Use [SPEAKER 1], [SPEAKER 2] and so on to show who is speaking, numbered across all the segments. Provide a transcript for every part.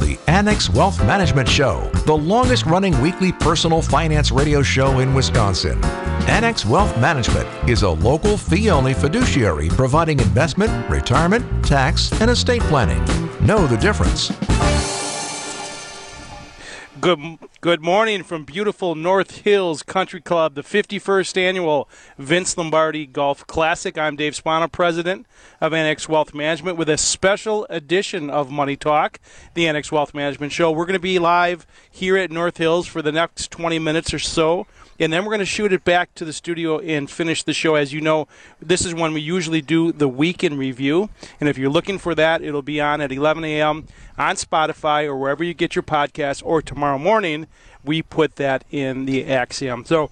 [SPEAKER 1] the Annex Wealth Management Show, the longest running weekly personal finance radio show in Wisconsin. Annex Wealth Management is a local fee only fiduciary providing investment, retirement, tax, and estate planning. Know the difference.
[SPEAKER 2] Good, good morning from beautiful North Hills Country Club, the 51st annual Vince Lombardi Golf Classic. I'm Dave Spano, president of Annex Wealth Management, with a special edition of Money Talk, the Annex Wealth Management Show. We're going to be live here at North Hills for the next 20 minutes or so and then we're going to shoot it back to the studio and finish the show. As you know, this is when we usually do the week in review, and if you're looking for that, it'll be on at 11 a.m. on Spotify or wherever you get your podcast, or tomorrow morning we put that in the Axiom. So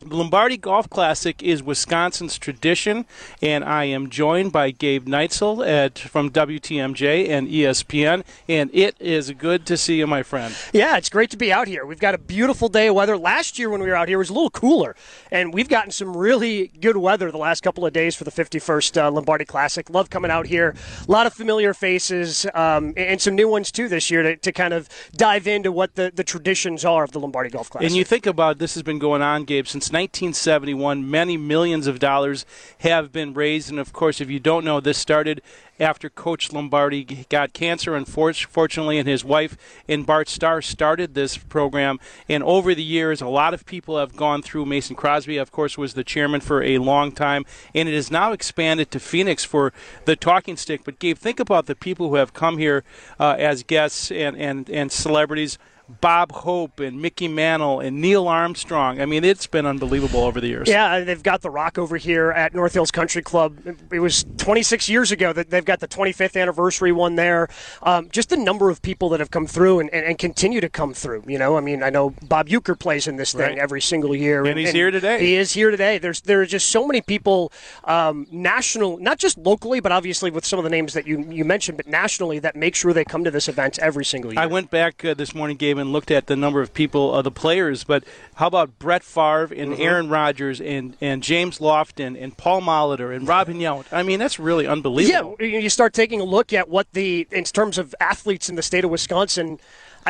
[SPEAKER 2] the Lombardi Golf Classic is Wisconsin's tradition, and I am joined by Gabe Neitzel at, from WTMJ and ESPN, and it is good to see you, my friend.
[SPEAKER 3] Yeah, it's great to be out here. We've got a beautiful day of weather. Last year when we were out here, it was a little cooler, and we've gotten some really good weather the last couple of days for the 51st uh, Lombardi Classic. Love coming out here. A lot of familiar faces um, and some new ones, too, this year to, to kind of dive into what the, the traditions are of the Lombardi Golf Classic.
[SPEAKER 2] And you think about this has been going on, Gabe, since 1971. Many millions of dollars have been raised. And of course, if you don't know, this started after Coach Lombardi got cancer, unfortunately, and his wife and Bart Starr started this program. And over the years, a lot of people have gone through. Mason Crosby, of course, was the chairman for a long time, and it has now expanded to Phoenix for the talking stick. But Gabe, think about the people who have come here uh, as guests and, and, and celebrities Bob Hope and Mickey Mantle and Neil Armstrong. I mean, it's been unbelievable over the years.
[SPEAKER 3] Yeah, they've got the Rock over here at North Hills Country Club. It was 26 years ago that they've got the 25th anniversary one there. Um, just the number of people that have come through and, and, and, continue to come through. You know, I mean, I know Bob Uecker plays in this thing right. every single year,
[SPEAKER 2] and, and he's here today.
[SPEAKER 3] He is here today. There's there are just so many people, um, national, not just locally, but obviously with some of the names that you you mentioned, but nationally that make sure they come to this event every single year.
[SPEAKER 2] I went back uh, this morning, Gabe, and looked at the number of people, uh, the players, but how about Brett Favre and mm-hmm. Aaron Rodgers and, and James Lofton and Paul Molitor and Robin Yount? I mean, that's really unbelievable.
[SPEAKER 3] Yeah, you start taking a look at what the, in terms of athletes in the state of Wisconsin,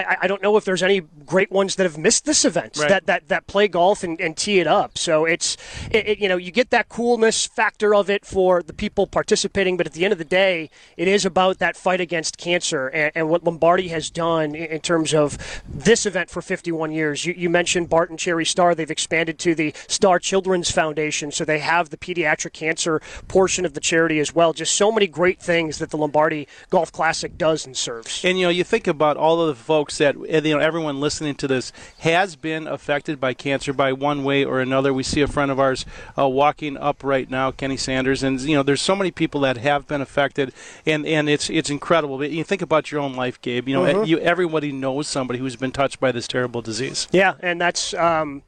[SPEAKER 3] I, I, don't know if there's any great ones that have missed this event right. that, that that play golf and, and tee it up. So it's it, it, you know you get that coolness factor of it for the people participating, but at the end of the day, it is about that fight against cancer and, and what Lombardi has done in, in, terms of this event for 51 years. You, you mentioned Bart and Cherry Starr; they've expanded to the Starr Children's Foundation, so they have the pediatric cancer portion of the charity as well. Just so many great things that the Lombardi Golf Classic does and serves.
[SPEAKER 2] And you know, you think about all of the folks folks that you know everyone listening to this has been affected by cancer by one way or another. We see a friend of ours uh, walking up right now, Kenny Sanders, and you know there's so many people that have been affected, and and it's it's incredible. But you think about your own life, Gabe. You know, mm-hmm. you everybody knows somebody who's been touched by this terrible disease.
[SPEAKER 3] Yeah, and that's. Um,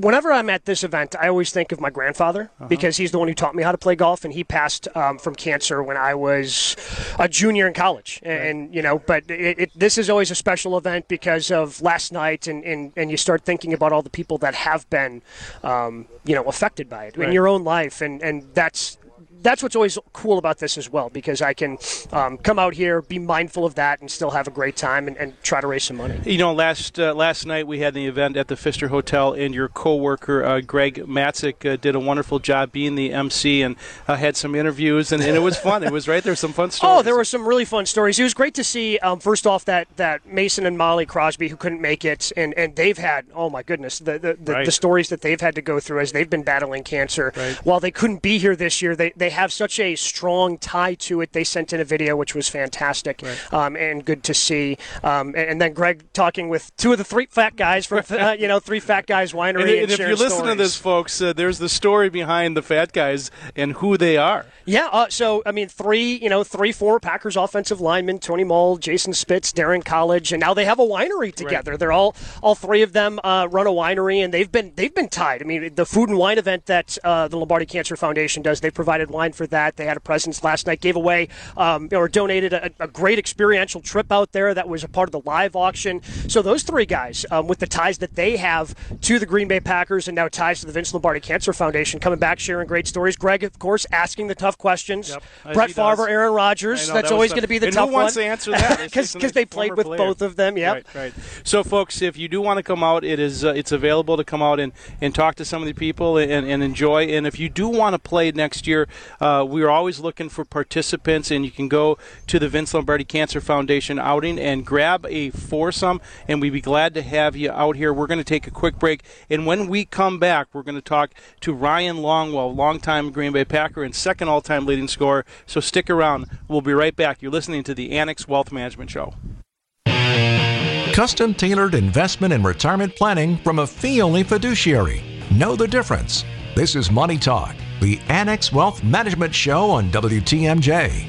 [SPEAKER 3] whenever I'm at this event, I always think of my grandfather uh-huh. because he's the one who taught me how to play golf, and he passed um, from cancer when I was a junior in college. And, right. and you know, but it, it, this is always a special event because of last night, and, and, and you start thinking about all the people that have been, um, you know, affected by it right. in your own life, and and that's that's what's always cool about this as well because I can um, come out here, be mindful of that, and still have a great time and, and try to raise some money.
[SPEAKER 2] You know, last uh, last night we had the event at the Pfister Hotel, and your coworker uh, Greg Matzek uh, did a wonderful job being the MC and uh, had some interviews, and, and, it was fun. it was right there, some fun stories.
[SPEAKER 3] Oh, there were some really fun stories. It was great to see. Um, first off, that that Mason and Molly Crosby who couldn't make it, and, and they've had oh my goodness the the, the, right. the stories that they've had to go through as they've been battling cancer. Right. While they couldn't be here this year, they they they have such a strong tie to it. They sent in a video which was fantastic right. um, and good to see. Um, and, then Greg talking with two of the three fat guys from uh, you know three fat guys winery.
[SPEAKER 2] and,
[SPEAKER 3] and,
[SPEAKER 2] and if you're listening
[SPEAKER 3] stories.
[SPEAKER 2] to this, folks, uh, there's the story behind the fat guys and who they are.
[SPEAKER 3] Yeah, uh, so I mean, three, you know, three, four Packers offensive linemen: Tony Moll, Jason Spitz, Daryn Colledge, and now they have a winery together. Right. They're all, all three of them uh, run a winery, and they've been they've been tied. I mean, the food and wine event that uh, the Lombardi Cancer Foundation does, they provided wine for that. They had a presence last night, gave away um, or donated a, a, great experiential trip out there that was a part of the live auction. So those three guys, um, with the ties that they have to the Green Bay Packers and now ties to the Vince Lombardi Cancer Foundation, coming back sharing great stories. Greg, of course, asking the tough questions. Yep, Brett Favre, Aaron Rodgers. That's that always going to be the
[SPEAKER 2] and
[SPEAKER 3] tough
[SPEAKER 2] who wants
[SPEAKER 3] one.
[SPEAKER 2] to answer that?
[SPEAKER 3] Because they played with
[SPEAKER 2] player.
[SPEAKER 3] both of them. Yeah.
[SPEAKER 2] Right, right. So, folks, if you do want to come out, it is uh, it's available to come out and, and talk to some of the people and, and enjoy. And if you do want to play next year, uh, we are always looking for participants, and you can go to the Vince Lombardi Cancer Foundation outing and grab a foursome, and we'd be glad to have you out here. We're going to take a quick break, and when we come back, we're going to talk to Ryan Longwell, longtime Green Bay Packer and second all-time leading scorer. So stick around. We'll be right back. You're listening to the Annex Wealth Management Show.
[SPEAKER 1] Custom tailored investment and retirement planning from a fee only fiduciary. Know the difference. This is Money Talk, the Annex Wealth Management Show on WTMJ.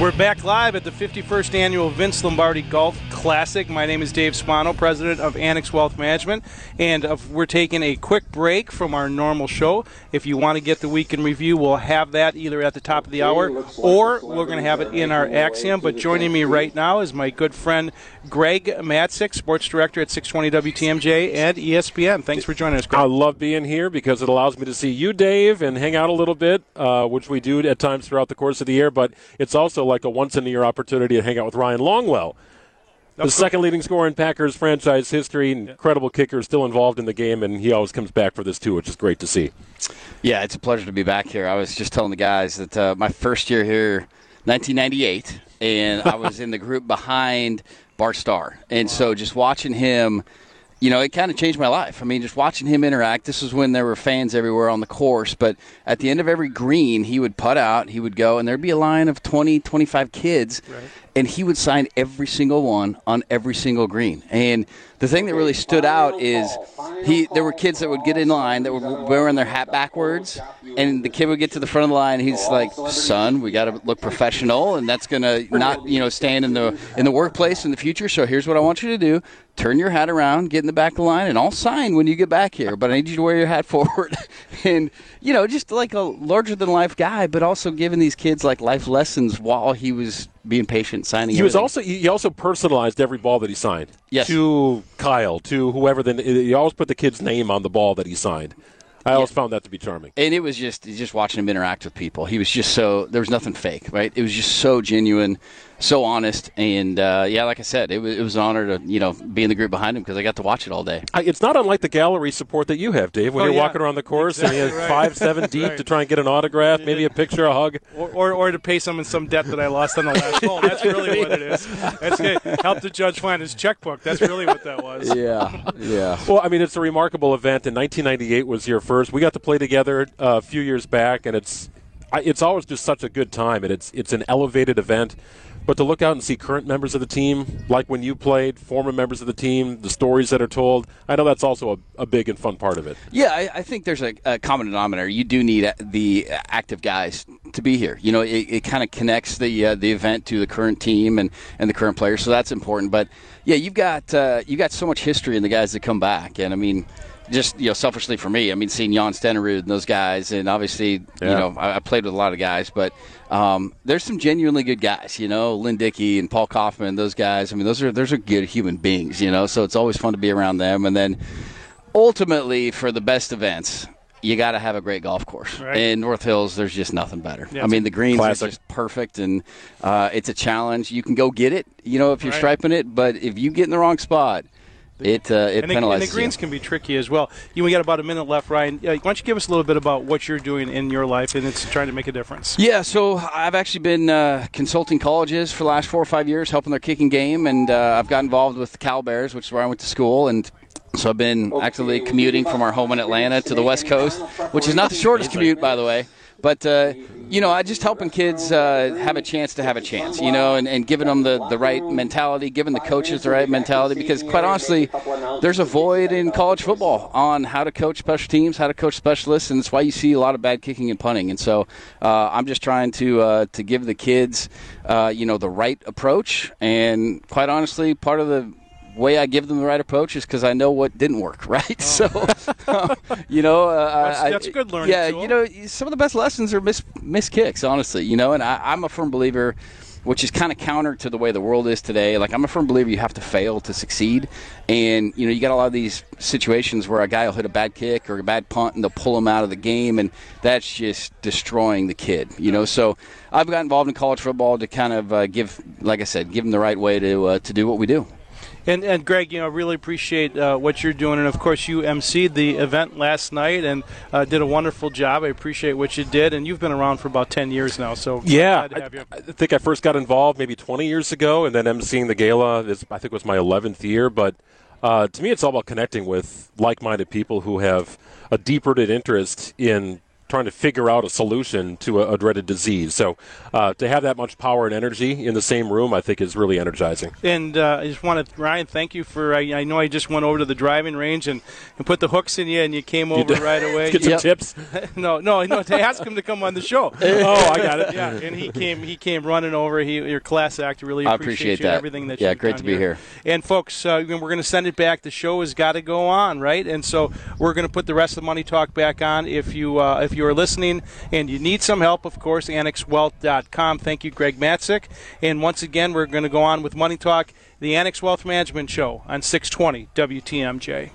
[SPEAKER 2] We're back live at the 51st annual Vince Lombardi Golf Classic. My name is Dave Spano, president of Annex Wealth Management, and uh, we're taking a quick break from our normal show. If you want to get the week in review, we'll have that either at the top of the hour or we're going to have it in our Axiom. But joining me right now is my good friend Greg Matzek, sports director at 620 WTMJ and ESPN. Thanks for joining us, Greg.
[SPEAKER 4] I love being here because it allows me to see you, Dave, and hang out a little bit, uh, which we do at times throughout the course of the year. But it's also like a once in a year opportunity to hang out with Ryan Longwell. The second leading scorer in Packers franchise history, incredible kicker, still involved in the game, and he always comes back for this too, which is great to see.
[SPEAKER 5] Yeah, it's a pleasure to be back here. I was just telling the guys that uh, my first year here, 1998, and I was in the group behind Bart Starr, and so just watching him you know, it kind of changed my life. I mean, just watching him interact. This was when there were fans everywhere on the course, but at the end of every green, he would putt out, he would go, and there'd be a line of 20, 25 kids, right. And he would sign every single one on every single green. And the thing that really stood out is he there were kids that would get in line that were wearing their hat backwards, and the kid would get to the front of the line. he's like, "Son, we got to look professional, and that's gonna not you know stand in the in the workplace in the future. So here's what I want you to do: turn your hat around, get in the back of the line, and I'll sign when you get back here. But I need you to wear your hat forward. and, you know, just like a larger than life guy, but also giving these kids like life lessons while he was being patient signing.
[SPEAKER 4] He
[SPEAKER 5] everything.
[SPEAKER 4] was also he also personalized every ball that he signed.
[SPEAKER 5] Yes.
[SPEAKER 4] To Kyle, to whoever. Then he always put the kid's name on the ball that he signed. I always yeah. found that to be charming.
[SPEAKER 5] And it was just just watching him interact with people. He was just so there was nothing fake, right? It was just so genuine so honest. And uh, yeah, like I said, it was, it was an honor to you know be in the group behind him because I got to watch it all day.
[SPEAKER 4] It's not unlike the gallery support that you have, Dave, when
[SPEAKER 2] oh,
[SPEAKER 4] you're
[SPEAKER 2] yeah.
[SPEAKER 4] walking around the course
[SPEAKER 2] exactly
[SPEAKER 4] and you're
[SPEAKER 2] right.
[SPEAKER 4] five, seven deep right. to try and get an autograph, maybe a picture, a hug,
[SPEAKER 2] or, or, or to pay someone some debt that I lost on the last hole. That's really what it is. That's good. Help the judge find his checkbook. That's really what that was.
[SPEAKER 5] Yeah, yeah.
[SPEAKER 4] Well, I mean, it's a remarkable event. In 1998 was your first. We got to play together uh, a few years back, and it's it's always just such a good time, and it's it's an elevated event. But to look out and see current members of the team, like when you played, former members of the team, the stories that are told, I know that's also a, a big and fun part of it.
[SPEAKER 5] Yeah, I, I think there's a, a, common denominator. You do need the active guys to be here. You know, it, it kind of connects the uh, the event to the current team and, and the current players, so that's important. But yeah, you've got uh, you got so much history in the guys that come back, and I mean just you know selfishly for me, I mean seeing Jan Stenerud and those guys, and obviously yeah. you know I, I, played with a lot of guys, but um, there's some genuinely good guys, you know Lynn Dickey and Paul Coffman, those guys. I mean those are those are good human beings, you know. So it's always fun to be around them, and then ultimately for the best events. You got to have a great golf course. Right. In North Hills, there's just nothing better. Yeah, I mean, the greens classic. are just perfect, and uh, it's a challenge. You can go get it, you know, if you're right. striping it, but if you get in the wrong spot, it uh, it
[SPEAKER 2] and the, and the greens
[SPEAKER 5] you.
[SPEAKER 2] can be tricky as well. You we got about a minute left, Ryan. Uh, why don't you give us a little bit about what you're doing in your life and it's trying to make a difference?
[SPEAKER 5] Yeah, so I've actually been uh, consulting colleges for the last four or five years, helping their kicking game, and uh, I've got involved with the Cal Bears, which is where I went to school, and so I've been actively commuting from our home in Atlanta to the West Coast, which is not the shortest commute, by the way. But uh, you know, I just helping kids uh, have a chance to have a chance, you know, and, and giving them the, the right mentality, giving the coaches the right mentality, because quite honestly, there's a void in college football on how to coach special teams, how to coach specialists, and it's why you see a lot of bad kicking and punting. And so uh, I'm just trying to uh, to give the kids, uh, you know, the right approach, and quite honestly, part of the way I give them the right approach is because I know what didn't work, right? So, um, you know, uh,
[SPEAKER 2] That's-
[SPEAKER 5] I-
[SPEAKER 2] that's a good learning
[SPEAKER 5] Yeah,
[SPEAKER 2] tool.
[SPEAKER 5] you know, some of the best lessons are miss miss kicks, honestly. You know, and I, I'm a firm believer. Which is kind of counter to the way the world is today. Like I'm a firm believer, you have to fail to succeed, and you know you got a lot of these situations where a guy will hit a bad kick or a bad punt, and they'll pull him out of the game, and that's just destroying the kid. You know, so I've got involved in college football to kind of uh, give, like I said, give them the right way to uh, to do what we do.
[SPEAKER 2] And, and Greg, you know, really appreciate uh, what you're doing, and of course, you emceed the event last night and uh, did a wonderful job. I appreciate what you did, and you've been around for about ten years now, so
[SPEAKER 4] Yeah,
[SPEAKER 2] glad to have you.
[SPEAKER 4] I, I think I first got involved maybe 20 years ago, and then emceeing the gala. This I think was my 11th year. But uh, to me, it's all about connecting with like-minded people who have a deep-rooted interest in trying to figure out a solution to a, a dreaded disease. So uh, to have that much power and energy in the same room, I think, is really energizing.
[SPEAKER 2] And uh, I just wanted Ryan, thank you for. I, I know I just went over to the driving range and, and put the hooks in you, and you came over
[SPEAKER 4] did-
[SPEAKER 2] right away.
[SPEAKER 4] Get some
[SPEAKER 5] Yep.
[SPEAKER 4] tips.
[SPEAKER 2] no, no, no. To ask him to come on the show.
[SPEAKER 4] oh, I got it.
[SPEAKER 2] Yeah, and he came. He came running over. He, your class act. Really
[SPEAKER 5] I
[SPEAKER 2] appreciate,
[SPEAKER 5] appreciate
[SPEAKER 2] you,
[SPEAKER 5] that.
[SPEAKER 2] Everything that.
[SPEAKER 5] Yeah,
[SPEAKER 2] you've
[SPEAKER 5] great
[SPEAKER 2] done
[SPEAKER 5] to be here.
[SPEAKER 2] And folks, uh, we're going to send it back. The show has got to go on, right? And so we're going to put the rest of the money talk back on. If you uh, if you are listening and you need some help, of course, annexwealth.com. Thank you, Greg Matzek. And once again, we're going to go on with Money Talk, the Annex Wealth Management Show on 620 WTMJ.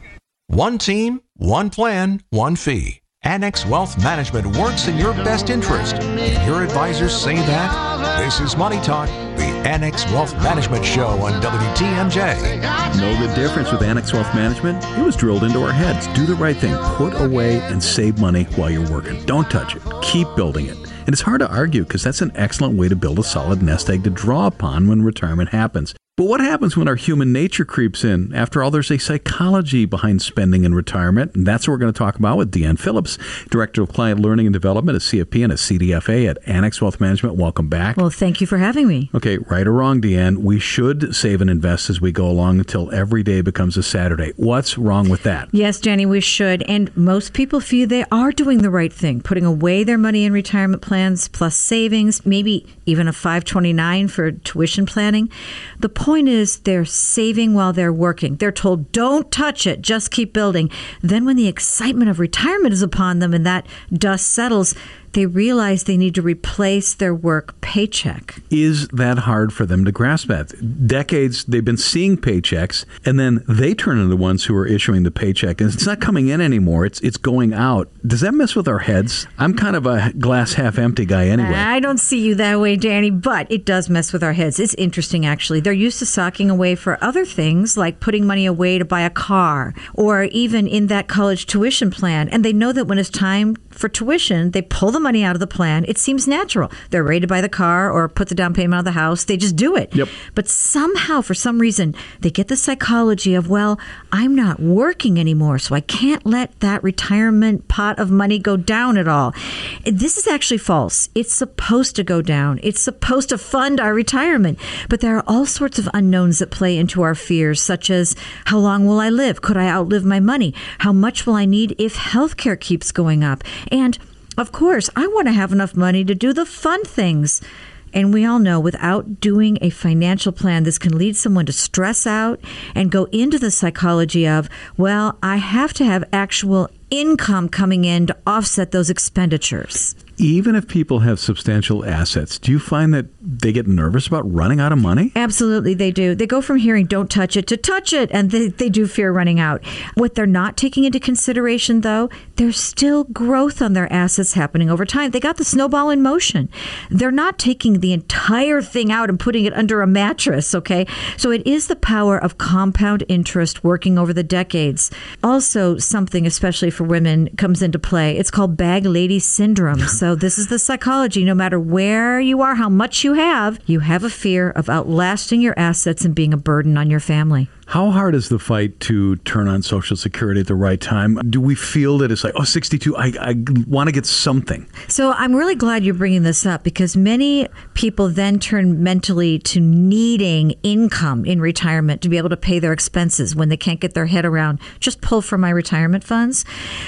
[SPEAKER 1] One team, one plan, one fee. Annex Wealth Management works in your best interest. And your advisors say that. This is Money Talk, the Annex Wealth Management Show on WTMJ.
[SPEAKER 6] Know the difference with Annex Wealth Management? It was drilled into our heads. Do the right thing. Put away and save money while you're working. Don't touch it. Keep building it. And it's hard to argue because that's an excellent way to build a solid nest egg to draw upon when retirement happens. But what happens when our human nature creeps in? After all, there's a psychology behind spending in retirement, and that's what we're going to talk about with Deanne Phillips, Director of Client Learning and Development at CFP and a CDFA at Annex Wealth Management. Welcome back.
[SPEAKER 7] Well, thank you for having me.
[SPEAKER 6] Okay, right or wrong, Deanne, we should save and invest as we go along until every day becomes a Saturday. What's wrong with that?
[SPEAKER 7] Yes, Jenny, we should. And most people feel they are doing the right thing, putting away their money in retirement plans plus savings, maybe even a 529 for tuition planning. The point is they're saving while they're working. They're told, don't touch it, just keep building. Then when the excitement of retirement is upon them and that dust settles, they realize they need to replace their work paycheck.
[SPEAKER 6] Is that hard for them to grasp that? Decades they've been seeing paychecks and then they turn into the ones who are issuing the paycheck and it's not coming in anymore. It's it's going out. Does that mess with our heads? I'm kind of a glass half empty guy anyway.
[SPEAKER 7] I don't see you that way, Danny, but it does mess with our heads. It's interesting, actually. They're used to socking away for other things, like putting money away to buy a car, or even in that college tuition plan. And they know that when it's time for tuition, they pull the money out of the plan. It seems natural. They're ready to buy the car or put the down payment on the house. They just do it.
[SPEAKER 6] Yep.
[SPEAKER 7] But somehow, for some reason, they get the psychology of, well, I'm not working anymore, so I can't let that retirement pot of money go down at all. This is actually false. It's supposed to go down, it's supposed to fund our retirement. But there are all sorts of unknowns that play into our fears, such as how long will I live? Could I outlive my money? How much will I need if healthcare keeps going up? And of course, I want to have enough money to do the fun things. And we all know without doing a financial plan, this can lead someone to stress out and go into the psychology of, well, I have to have actual income coming in to offset those expenditures.
[SPEAKER 6] Even if people have substantial assets, do you find that they get nervous about running out of money?
[SPEAKER 7] Absolutely, they do. They go from hearing don't touch it to touch it, and they, they do fear running out. What they're not taking into consideration, though, there's still growth on their assets happening over time. They got the snowball in motion. They're not taking the entire thing out and putting it under a mattress, okay? So it is the power of compound interest working over the decades. Also, something, especially for women, comes into play. It's called bag lady syndrome. So this is the psychology. No matter where you are, how much you have, you have a fear of outlasting your assets and being a burden on your family.
[SPEAKER 6] How hard is the fight to turn on Social Security at the right time? Do we feel that it's like, oh, 62, I, I want to get something?
[SPEAKER 7] So I'm really glad you're bringing this up because many people then turn mentally to needing income in retirement to be able to pay their expenses when they can't get their head around just pull from my retirement funds.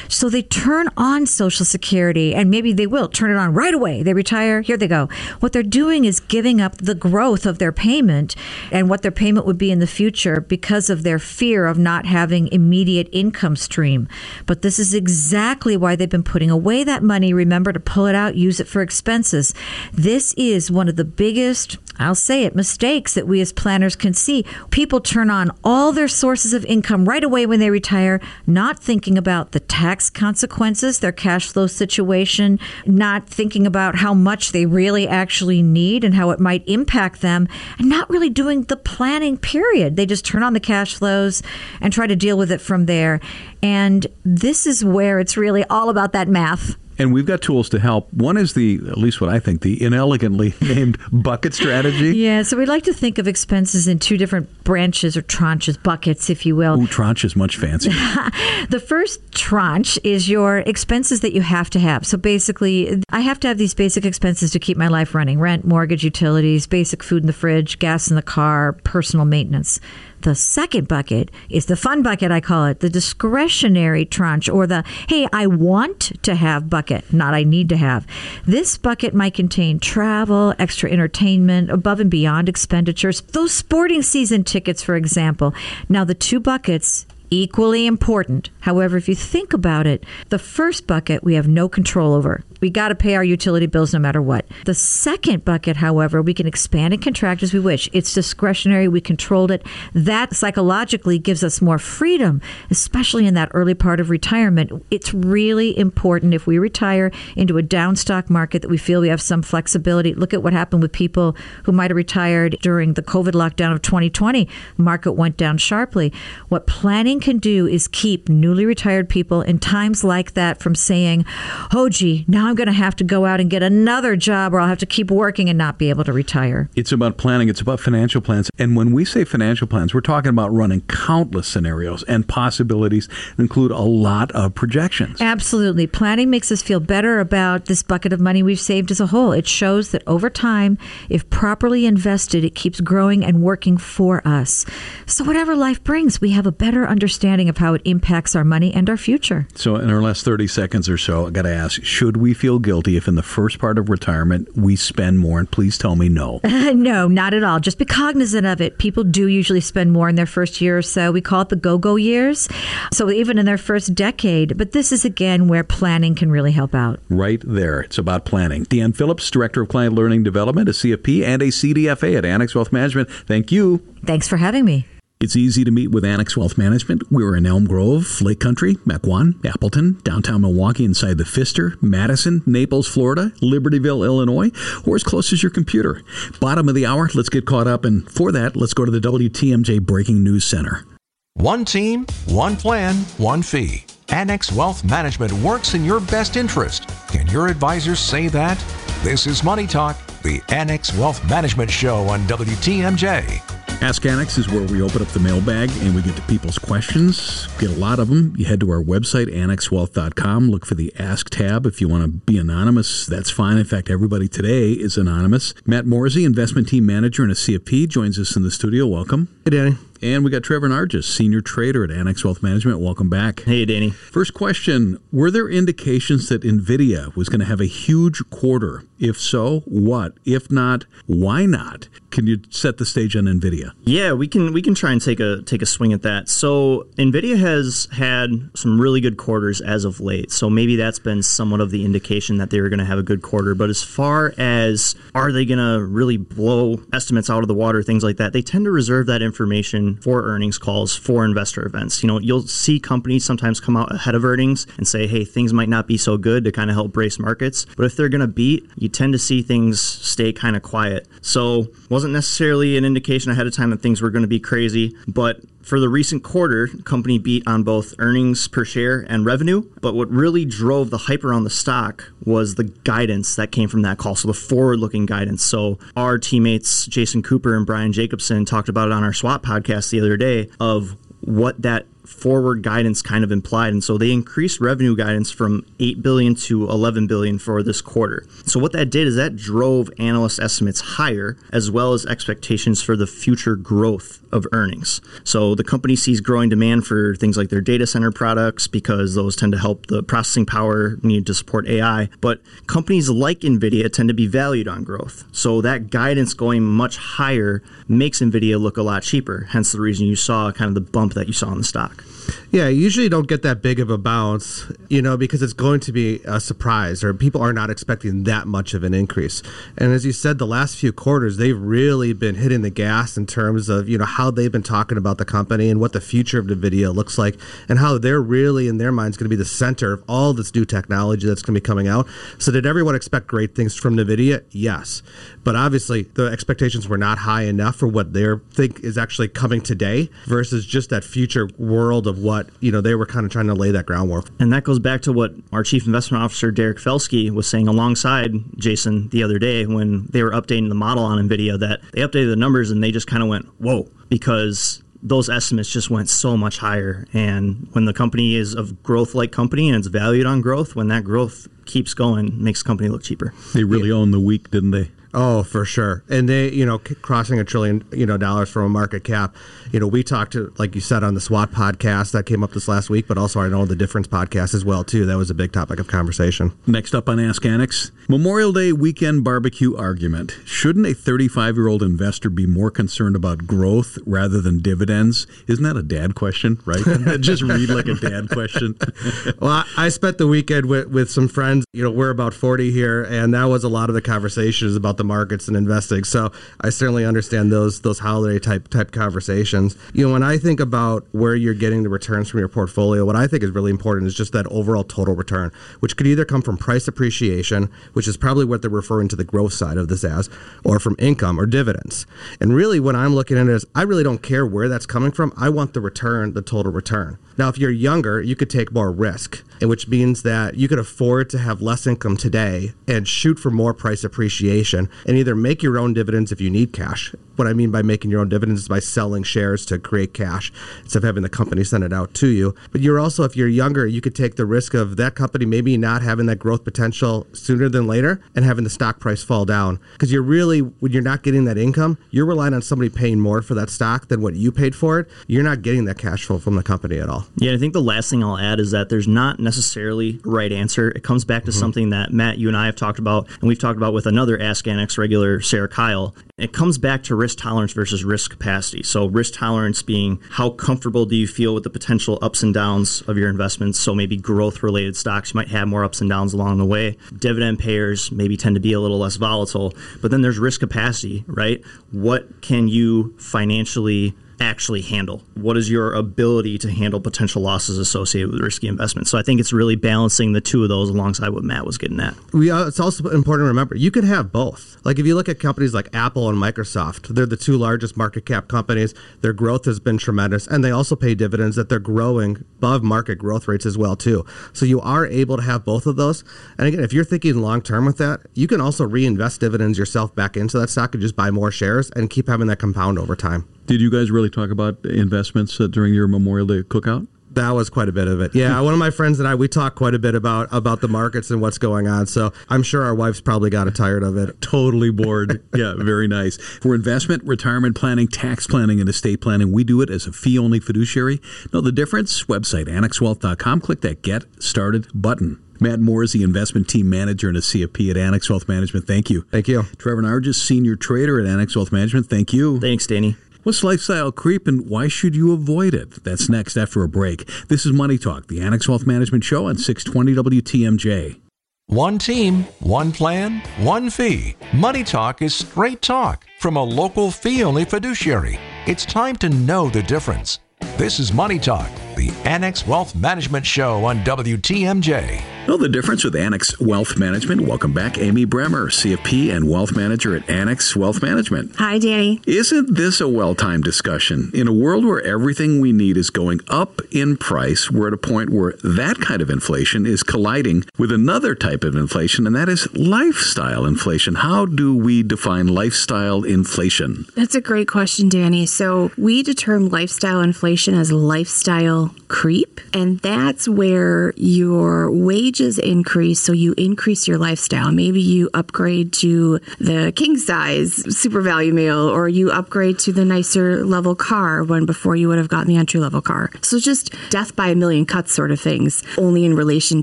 [SPEAKER 7] So they turn on Social Security and maybe they will turn it on right away. They retire, here they go. What they're doing is giving up the growth of their payment and what their payment would be in the future because because of their fear of not having immediate income stream. But this is exactly why they've been putting away that money. Remember to pull it out, use it for expenses. This is one of the biggest, I'll say it, mistakes that we as planners can see. People turn on all their sources of income right away when they retire, not thinking about the tax consequences, their cash flow situation, not thinking about how much they really actually need and how it might impact them, and not really doing the planning period. They just turn on the cash flows and try to deal with it from there. And this is where it's really all about that math
[SPEAKER 6] and we've got tools to help. One is the, at least what I think, the inelegantly named bucket strategy.
[SPEAKER 7] Yeah, so we like to think of expenses in two different branches or tranches, buckets, if you will.
[SPEAKER 6] Ooh, tranche is much fancier.
[SPEAKER 7] the first tranche is your expenses that you have to have. So basically, I have to have these basic expenses to keep my life running rent, mortgage, utilities, basic food in the fridge, gas in the car, personal maintenance. The second bucket is the fun bucket, I call it, the discretionary tranche, or the hey, I want to have bucket, not I need to have. This bucket might contain travel, extra entertainment, above and beyond expenditures, those sporting season tickets, for example. Now, the two buckets equally important. However, if you think about it, the first bucket we have no control over. We got to pay our utility bills no matter what. The second bucket, however, we can expand and contract as we wish. It's discretionary. We controlled it. That psychologically gives us more freedom, especially in that early part of retirement. It's really important if we retire into a down stock market that we feel we have some flexibility. Look at what happened with people who might have retired during the COVID lockdown of 2020. The market went down sharply. What planning can do is keep newly retired people in times like that from saying, oh, gee, now I'm going to have to go out and get another job or I'll have to keep working and not be able to retire.
[SPEAKER 6] It's about planning, it's about financial plans. And when we say financial plans, we're talking about running countless scenarios and possibilities that include a lot of projections.
[SPEAKER 7] Absolutely. Planning makes us feel better about this bucket of money we've saved as a whole. It shows that over time, if properly invested, it keeps growing and working for us. So, whatever life brings, we have a better understanding understanding of how it impacts our money and our future.
[SPEAKER 6] So, in our last 30 seconds or so, I got to ask should we feel guilty if in the first part of retirement we spend more? And please tell me no.
[SPEAKER 7] no, not at all. Just be cognizant of it. People do usually spend more in their first year or so. We call it the go go years. So, even in their first decade. But this is again where planning can really help out.
[SPEAKER 6] Right there. It's about planning. Deanne Phillips, Director of Client Learning Development, a CFP, and a CDFA at Annex Wealth Management. Thank you.
[SPEAKER 7] Thanks for having me.
[SPEAKER 6] It's easy to meet with Annex Wealth Management. We're in Elm Grove, Lake Country, Mequon, Appleton, downtown Milwaukee, inside the Pfister, Madison, Naples, Florida, Libertyville, Illinois, or as close as your computer. Bottom of the hour, let's get caught up, and for that, let's go to the WTMJ Breaking News Center.
[SPEAKER 1] One team, one plan, one fee. Annex Wealth Management works in your best interest. Can your advisors say that? This is Money Talk, the Annex Wealth Management Show on WTMJ.
[SPEAKER 6] Ask Annex is where we open up the mailbag and we get to people's questions. Get a lot of them. You head to our website, annexwealth.com. Look for the Ask tab. If you want to be anonymous, that's fine. In fact, everybody today is anonymous. Matt Morsey, investment team manager and a CFP, joins us in the studio. Welcome.
[SPEAKER 8] Hey, Danny.
[SPEAKER 6] And we got Trevor Nargis, senior trader at Annex Wealth Management. Welcome back.
[SPEAKER 8] Hey, Danny.
[SPEAKER 6] First question Were there indications that NVIDIA was going to have a huge quarter? If so, what? If not, why not? Can you set the stage on NVIDIA?
[SPEAKER 8] Yeah, we can we can try and take a take a swing at that. So NVIDIA has had some really good quarters as of late. So maybe that's been somewhat of the indication that they were going to have a good quarter. But as far as are they going to really blow estimates out of the water, things like that, they tend to reserve that information for earnings calls, for investor events. You know, you'll see companies sometimes come out ahead of earnings and say, hey, things might not be so good to kind of help brace markets. But if they're going to beat, you tend to see things stay kind of quiet. So wasn't necessarily an indication ahead of time that things were going to be crazy, but for the recent quarter, company beat on both earnings per share and revenue. But what really drove the hype around the stock was the guidance that came from that call. So the forward looking guidance. So our teammates, Jason Cooper and Brian Jacobsen, talked about it on our SWAT podcast the other day of what that forward guidance kind of implied and so they increased revenue guidance from 8 billion to 11 billion for this quarter so what that did is that drove analyst estimates higher as well as expectations for the future growth of earnings. So the company sees growing demand for things like their data center products because those tend to help the processing power needed to support AI but companies like Nvidia tend to be valued on growth. So that guidance going much higher makes Nvidia look a lot cheaper hence the reason you saw kind of the bump that you saw in the stock
[SPEAKER 9] yeah, you usually don't get that big of a bounce, you know, because it's going to be a surprise or people are not expecting that much of an increase. And as you said, the last few quarters, they've really been hitting the gas in terms of, you know, how they've been talking about the company and what the future of NVIDIA looks like and how they're really, in their minds, going to be the center of all this new technology that's going to be coming out. So, did everyone expect great things from NVIDIA? Yes. But obviously, the expectations were not high enough for what they think is actually coming today versus just that future world of what you know they were kind of trying to lay that groundwork.
[SPEAKER 8] And that goes back to what our chief investment officer Derek Felske was saying alongside Jason the other day when they were updating the model on Nvidia. That they updated the numbers and they just kind of went whoa because those estimates just went so much higher. And when the company is a growth like company and it's valued on growth, when that growth keeps going, makes the company look cheaper.
[SPEAKER 6] They really yeah. own the week, didn't they?
[SPEAKER 9] Oh, for sure. And they, you know, crossing a trillion, you know, dollars from a market cap. You know, we talked to, like you said, on the SWAT podcast that came up this last week, but also I know the Difference podcast as well too. That was a big topic of conversation.
[SPEAKER 6] Next up on Ask Annex, Memorial Day weekend barbecue argument. Shouldn't a 35 year old investor be more concerned about growth rather than dividends? Isn't that a dad question, right? Just read like a dad question.
[SPEAKER 9] well, I, I spent the weekend with, with some friends. You know, we're about 40 here, and that was a lot of the conversations about the markets and investing. So I certainly understand those those holiday type type conversations. You know, when I think about where you're getting the returns from your portfolio, what I think is really important is just that overall total return, which could either come from price appreciation, which is probably what they're referring to the growth side of this as, or from income or dividends. And really, what I'm looking at is I really don't care where that's coming from. I want the return, the total return. Now, if you're younger, you could take more risk, which means that you could afford to have less income today and shoot for more price appreciation and either make your own dividends if you need cash. What I mean by making your own dividends is by selling shares to create cash instead of having the company send it out to you. But you're also, if you're younger, you could take the risk of that company maybe not having that growth potential sooner than later and having the stock price fall down. Because you're really, when you're not getting that income, you're relying on somebody paying more for that stock than what you paid for it. You're not getting that cash flow from the company at all.
[SPEAKER 8] Yeah, I think the last thing I'll add is that there's not necessarily a right answer. It comes back to mm-hmm. something that Matt, you and I have talked about, and we've talked about with another Ask Annex regular, Sarah Kyle. It comes back to risk tolerance versus risk capacity. So, risk tolerance being how comfortable do you feel with the potential ups and downs of your investments? So, maybe growth related stocks, you might have more ups and downs along the way. Dividend payers maybe tend to be a little less volatile. But then there's risk capacity, right? What can you financially actually handle? What is your ability to handle potential losses associated with risky investments? So I think it's really balancing the two of those alongside what Matt was getting at.
[SPEAKER 9] We, uh, it's also important to remember you could have both. Like if you look at companies like Apple and Microsoft, they're the two largest market cap companies. Their growth has been tremendous, and they also pay dividends that they're growing above market growth rates as well too. So you are able to have both of those. And again, if you're thinking long term with that, you can also reinvest dividends yourself back into that stock and just buy more shares and keep having that compound over time.
[SPEAKER 6] Did you guys really talk about investments uh, during your Memorial Day cookout?
[SPEAKER 9] That was quite a bit of it. Yeah, one of my friends and I we talk quite a bit about about the markets and what's going on. So I'm sure our wives probably got tired of it.
[SPEAKER 6] Totally bored. yeah, very nice. For investment, retirement planning, tax planning, and estate planning, we do it as a fee only fiduciary. Know the difference? Website annexwealth.com. Click that Get Started button. Matt Moore is the investment team manager and a CFP at Annex Wealth Management. Thank you.
[SPEAKER 9] Thank you.
[SPEAKER 6] Trevor Nargis, senior trader at Annex Wealth Management. Thank you.
[SPEAKER 8] Thanks, Danny.
[SPEAKER 6] What's lifestyle creep and why should you avoid it? That's next after a break. This is Money Talk, the Annex Wealth Management Show on 620 WTMJ.
[SPEAKER 1] One team, one plan, one fee. Money Talk is straight talk from a local fee only fiduciary. It's time to know the difference. This is Money Talk, the Annex Wealth Management Show on WTMJ.
[SPEAKER 6] Know the difference with Annex Wealth Management? Welcome back, Amy Bremer, CFP and Wealth Manager at Annex Wealth Management.
[SPEAKER 10] Hi, Danny.
[SPEAKER 6] Isn't this a well timed discussion? In a world where everything we need is going up in price, we're at a point where that kind of inflation is colliding with another type of inflation, and that is lifestyle inflation. How do we define lifestyle inflation?
[SPEAKER 10] That's a great question, Danny. So, we determine lifestyle inflation as lifestyle creep, and that's where your wages increase, so you increase your lifestyle. Maybe you upgrade to the king size super value meal, or you upgrade to the nicer level car when before you would have gotten the entry level car. So just death by a million cuts sort of things, only in relation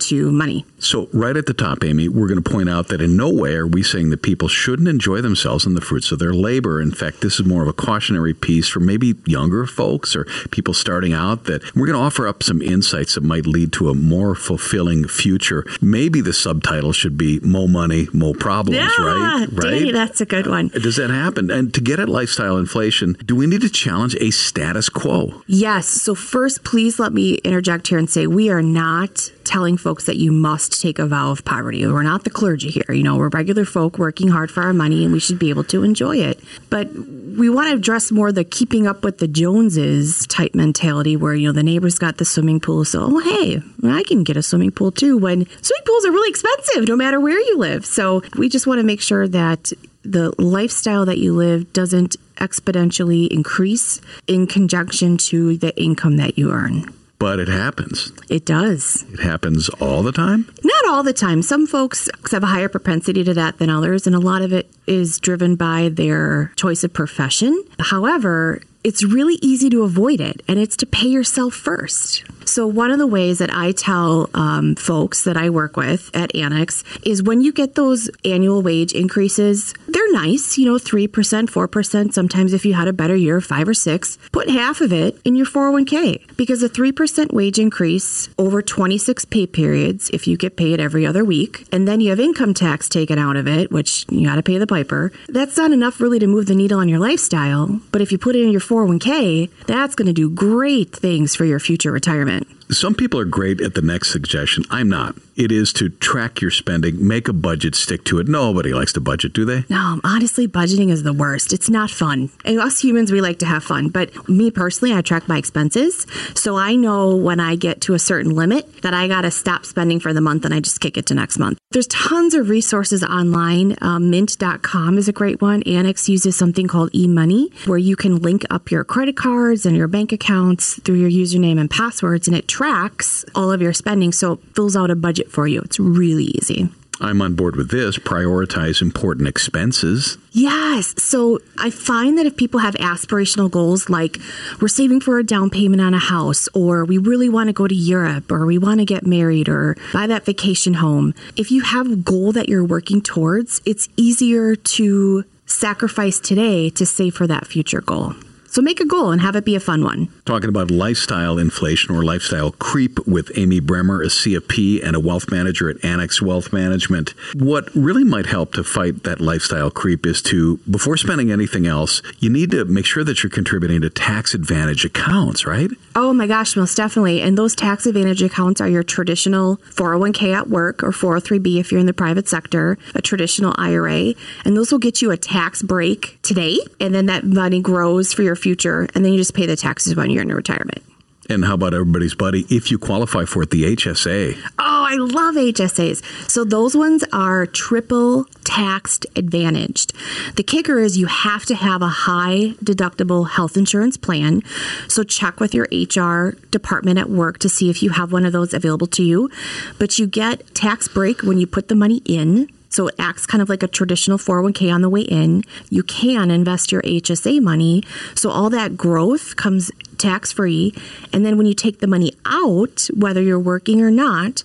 [SPEAKER 10] to money.
[SPEAKER 6] So, right at the top, Amy, we're going to point out that in no way are we saying that people shouldn't enjoy themselves and the fruits of their labor. In fact, this is more of a cautionary piece for maybe younger folks or people starting out that we're going to offer up some insights that might lead to a more fulfilling future. Maybe the subtitle should be More Money, More Problems,
[SPEAKER 10] yeah,
[SPEAKER 6] right?
[SPEAKER 10] Right. that's a good one.
[SPEAKER 6] Uh, does that happen? And to get at lifestyle inflation, do we need to challenge a status quo?
[SPEAKER 10] Yes. So, first, please let me interject here and say we are not telling folks that you must take a vow of poverty. We're not the clergy here. You know, we're regular folk working hard for our money and we should be able to enjoy it. But we want to address more the keeping up with the Joneses type mentality where, you know, the neighbor's got the swimming pool. So, oh, hey, I can get a swimming pool too when swimming pools are really expensive no matter where you live. So we just want to make sure that the lifestyle that you live doesn't exponentially increase in conjunction to the income that you earn
[SPEAKER 6] but it happens.
[SPEAKER 10] It does.
[SPEAKER 6] It happens all the time?
[SPEAKER 10] Not all the time. Some folks have a higher propensity to that than others, and a lot of it is driven by their choice of profession. However, it's really easy to avoid it, and it's to pay yourself first. So, one of the ways that I tell um, folks that I work with at Annex is when you get those annual wage increases, they're nice, you know, 3%, 4%. Sometimes, if you had a better year, five or six, put half of it in your 401k because a 3% wage increase over 26 pay periods, if you get paid every other week, and then you have income tax taken out of it, which you got to pay the piper, that's not enough really to move the needle on your lifestyle. But if you put it in your 401k, that's going to do great things for your future retirement that.
[SPEAKER 6] Some people are great at the next suggestion. I'm not. It is to track your spending, make a budget, stick to it. Nobody likes to budget, do they?
[SPEAKER 10] No, honestly, budgeting is the worst. It's not fun. And us humans, we like to have fun. But me personally, I track my expenses. So I know when I get to a certain limit that I got to stop spending for the month and I just kick it to next month. There's tons of resources online. Um, Mint.com is a great one. Annex uses something called eMoney where you can link up your credit cards and your bank accounts through your username and passwords and it tracks all of your spending. So it fills out a budget for you. It's really easy.
[SPEAKER 6] I'm on board with this. Prioritize important expenses.
[SPEAKER 10] Yes. So I find that if people have aspirational goals like we're saving for a down payment on a house, or we really want to go to Europe, or we want to get married, or buy that vacation home, if you have a goal that you're working towards, it's easier to sacrifice today to save for that future goal. So make a goal and have it be a fun one.
[SPEAKER 6] Talking about lifestyle inflation or lifestyle creep with Amy Bremer, a CFP and a wealth manager at Annex Wealth Management. What really might help to fight that lifestyle creep is to, before spending anything else, you need to make sure that you're contributing to tax advantage accounts, right?
[SPEAKER 10] Oh my gosh, most definitely. And those tax advantage accounts are your traditional 401k at work or 403b if you're in the private sector, a traditional IRA. And those will get you a tax break today. And then that money grows for your future, and then you just pay the taxes when you're in retirement.
[SPEAKER 6] And how about everybody's buddy? If you qualify for it, the HSA.
[SPEAKER 10] Oh, I love HSAs. So those ones are triple taxed advantaged. The kicker is you have to have a high deductible health insurance plan. So check with your HR department at work to see if you have one of those available to you. But you get tax break when you put the money in. So it acts kind of like a traditional 401k on the way in. You can invest your HSA money. So all that growth comes tax free. And then when you take the money out, whether you're working or not,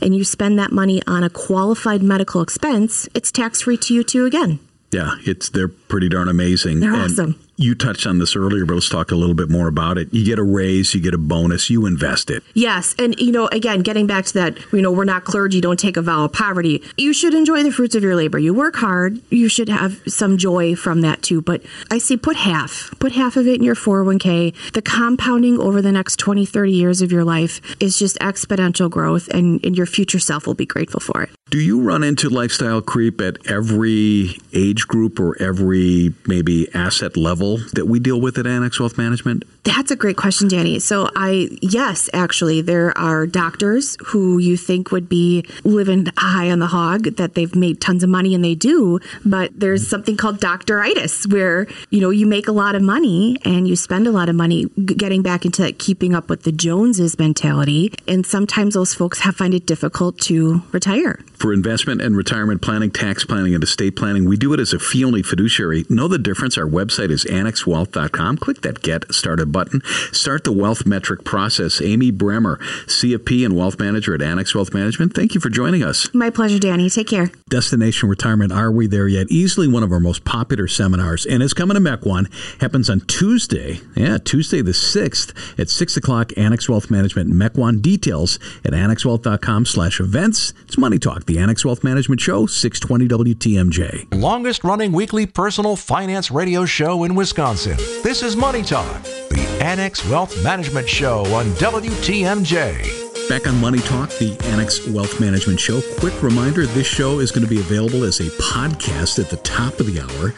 [SPEAKER 10] and you spend that money on a qualified medical expense, it's tax free to you too again.
[SPEAKER 6] Yeah, it's they're pretty darn amazing.
[SPEAKER 10] They're
[SPEAKER 6] And
[SPEAKER 10] awesome.
[SPEAKER 6] You touched on this earlier, but let's talk a little bit more about it. You get a raise, you get a bonus, you invest it.
[SPEAKER 10] Yes, and you know, again, getting back to that, you know, we're not clergy, don't take a vow of poverty. You should enjoy the fruits of your labor. You work hard, you should have some joy from that too. But I say put half, put half of it in your 401k. The compounding over the next 20, 30 years of your life is just exponential growth, and, and your future self will be grateful for it.
[SPEAKER 6] Do you run into lifestyle creep at every age group or every maybe asset level that we deal with at Annex Wealth Management?
[SPEAKER 10] That's a great question, Danny. So I yes, actually there are doctors who you think would be living high on the hog that they've made tons of money and they do, but there's something called doctoritis where, you know, you make a lot of money and you spend a lot of money getting back into that keeping up with the Joneses mentality, and sometimes those folks have find it difficult to retire.
[SPEAKER 6] For investment and retirement planning, tax planning, and estate planning, we do it as a fee only fiduciary. Know the difference? Our website is annexwealth.com. Click that Get Started button. Start the wealth metric process. Amy Bremer, CFP and Wealth Manager at Annex Wealth Management. Thank you for joining us.
[SPEAKER 10] My pleasure, Danny. Take care.
[SPEAKER 6] Destination Retirement, Are We There Yet? Easily one of our most popular seminars, and it's coming to Mequon. Happens on Tuesday, yeah, Tuesday the 6th at 6 o'clock, Annex Wealth Management in Mequon. Details at annexwealth.com slash events. It's Money Talk, the Annex Wealth Management Show, 620 WTMJ.
[SPEAKER 1] Longest running weekly personal finance radio show in Wisconsin. This is Money Talk, the Annex Wealth Management Show on WTMJ.
[SPEAKER 6] Back on Money Talk, the Annex Wealth Management Show. Quick reminder this show is going to be available as a podcast at the top of the hour,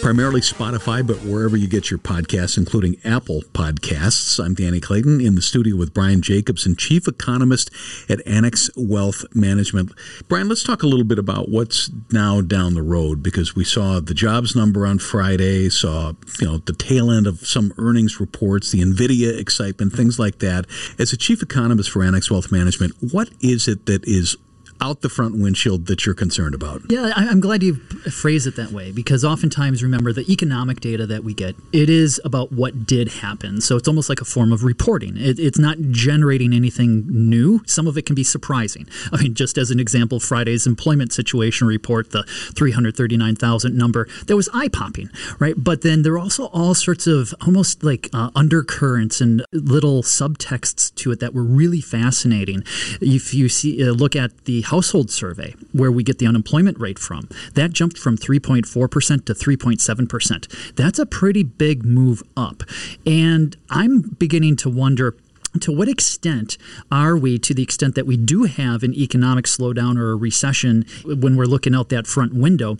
[SPEAKER 6] primarily Spotify, but wherever you get your podcasts, including Apple Podcasts. I'm Danny Clayton in the studio with Brian Jacobsen, Chief Economist at Annex Wealth Management. Brian, let's talk a little bit about what's now down the road because we saw the jobs number on Friday, saw you know the tail end of some earnings reports, the Nvidia excitement, things like that. As a chief economist for Annex Wealth Management, what is it that is out the front windshield that you're concerned about?
[SPEAKER 11] Yeah, I'm glad you phrase it that way because oftentimes, remember, the economic data that we get, it is about what did happen. So it's almost like a form of reporting. It, it's not generating anything new. Some of it can be surprising. I mean, just as an example, Friday's employment situation report, the 339,000 number, that was eye popping, right? But then there are also all sorts of almost like uh, undercurrents and little subtexts to it that were really fascinating. If you see, uh, look at the household survey where we get the unemployment rate from, that jumped from 3.4% to 3.7%. That's a pretty big move up. And I'm beginning to wonder to what extent are we, to the extent that we do have an economic slowdown or a recession when we're looking out that front window,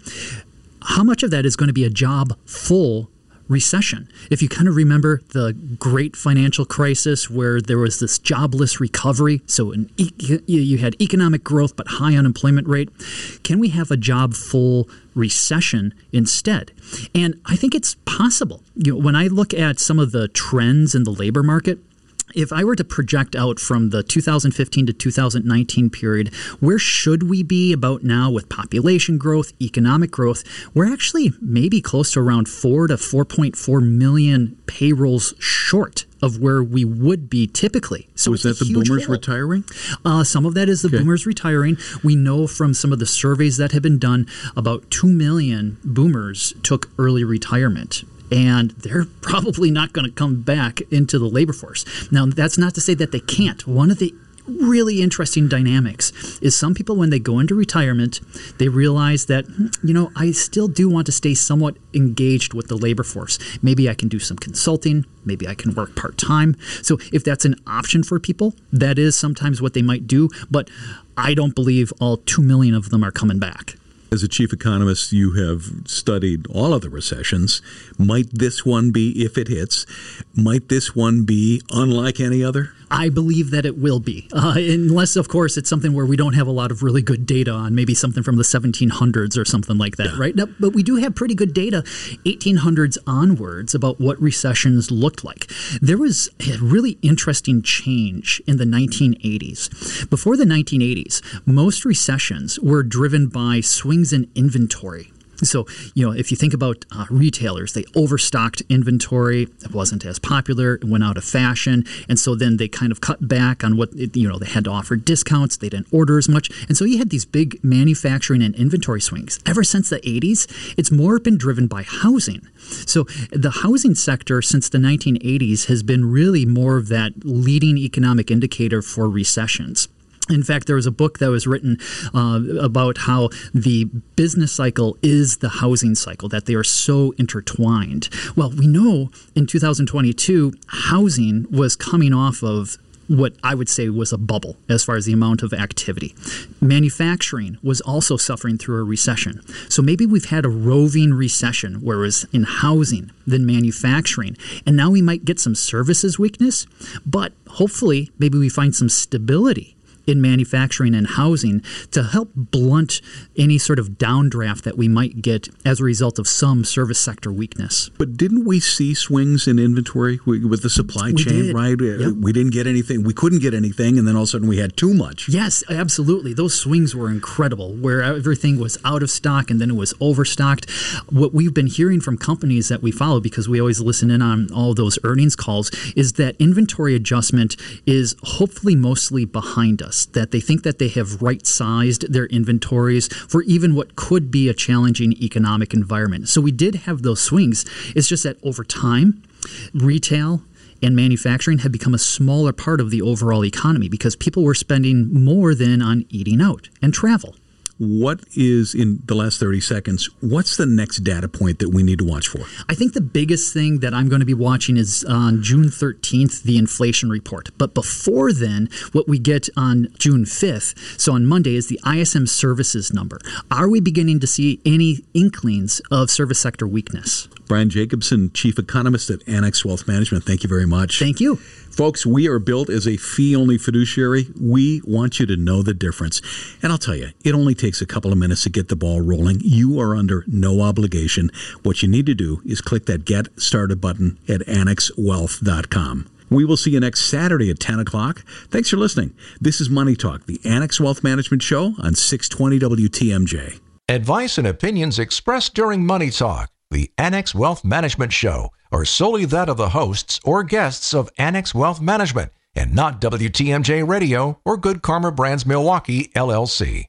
[SPEAKER 11] how much of that is going to be a job full recession. If you kind of remember the great financial crisis where there was this jobless recovery, so e- you had economic growth but high unemployment rate, can we have a job full recession instead? And I think it's possible. You know, when I look at some of the trends in the labor market, if I were to project out from the 2015 to 2019 period, where should we be about now with population growth, economic growth? We're actually maybe close to around 4 to 4.4 million payrolls short of where we would be typically.
[SPEAKER 6] So is that the boomers
[SPEAKER 11] hole.
[SPEAKER 6] retiring?
[SPEAKER 11] Uh, some of that is the
[SPEAKER 6] Okay.
[SPEAKER 11] boomers retiring. We know from some of the surveys that have been done, about 2 million boomers took early retirement. And they're probably not going to come back into the labor force. Now, that's not to say that they can't. One of the really interesting dynamics is some people, when they go into retirement, they realize that, "Hmm, you know, I still do want to stay somewhat engaged with the labor force. Maybe I can do some consulting. Maybe I can work part time. So, if that's an option for people, that is sometimes what they might do. But I don't believe all 2 million of them are coming back.
[SPEAKER 6] As a chief economist, you have studied all of the recessions. Might this one be, if it hits, might this one be unlike any other?
[SPEAKER 11] I believe that it will be, uh, unless, of course, it's something where we don't have a lot of really good data on, maybe something from the 1700s or something like that, yeah. right? But we do have pretty good data, 1800s onwards, about what recessions looked like. There was a really interesting change in the 1980s. Before the 1980s, most recessions were driven by swings in inventory so, you know, if you think about uh, retailers, they overstocked inventory. It wasn't as popular. It went out of fashion. And so then they kind of cut back on what, you know, they had to offer discounts. They didn't order as much. And so you had these big manufacturing and inventory swings. Ever since the 80s, it's more been driven by housing. So the housing sector since the 1980s has been really more of that leading economic indicator for recessions. In fact, there was a book that was written uh, about how the business cycle is the housing cycle, that they are so intertwined. Well, we know in 2022, housing was coming off of what I would say was a bubble as far as the amount of activity. Manufacturing was also suffering through a recession. So maybe we've had a roving recession, whereas in housing, then manufacturing. And now we might get some services weakness, but hopefully, maybe we find some stability in manufacturing and housing to help blunt any sort of downdraft that we might get as a result of some service sector weakness.
[SPEAKER 6] But didn't we see swings in inventory with the supply
[SPEAKER 11] we
[SPEAKER 6] chain,
[SPEAKER 11] did.
[SPEAKER 6] right?
[SPEAKER 11] Yep.
[SPEAKER 6] We didn't get anything. We couldn't get anything, and then all of a sudden we had too much.
[SPEAKER 11] Yes, absolutely. Those swings were incredible, where everything was out of stock and then it was overstocked. What we've been hearing from companies that we follow, because we always listen in on all those earnings calls, is that inventory adjustment is hopefully mostly behind us that they think that they have right sized their inventories for even what could be a challenging economic environment. So we did have those swings. It's just that over time, retail, and manufacturing had become a smaller part of the overall economy because people were spending more than on eating out and travel
[SPEAKER 6] what is in the last 30 seconds what's the next data point that we need to watch for?
[SPEAKER 11] I think the biggest thing that i'm going to be watching is on june 13th the inflation report. But before then what we get on june 5th so on monday is the ism services number. Are we beginning to see any inklings of service sector weakness
[SPEAKER 6] brian jacobsen chief economist at annex wealth management thank you very much
[SPEAKER 11] thank you
[SPEAKER 6] Folks, we are built as a fee only fiduciary. We want you to know the difference. And I'll tell you, it only takes a couple of minutes to get the ball rolling. You are under no obligation. What you need to do is click that Get Started button at annexwealth.com. We will see you next Saturday at 10 o'clock. Thanks for listening. This is Money Talk, the Annex Wealth Management Show on 620 WTMJ.
[SPEAKER 1] Advice and opinions expressed during Money Talk, the Annex Wealth Management Show are solely that of the hosts or guests of Annex Wealth Management and not WTMJ Radio or Good Karma Brands Milwaukee, LLC.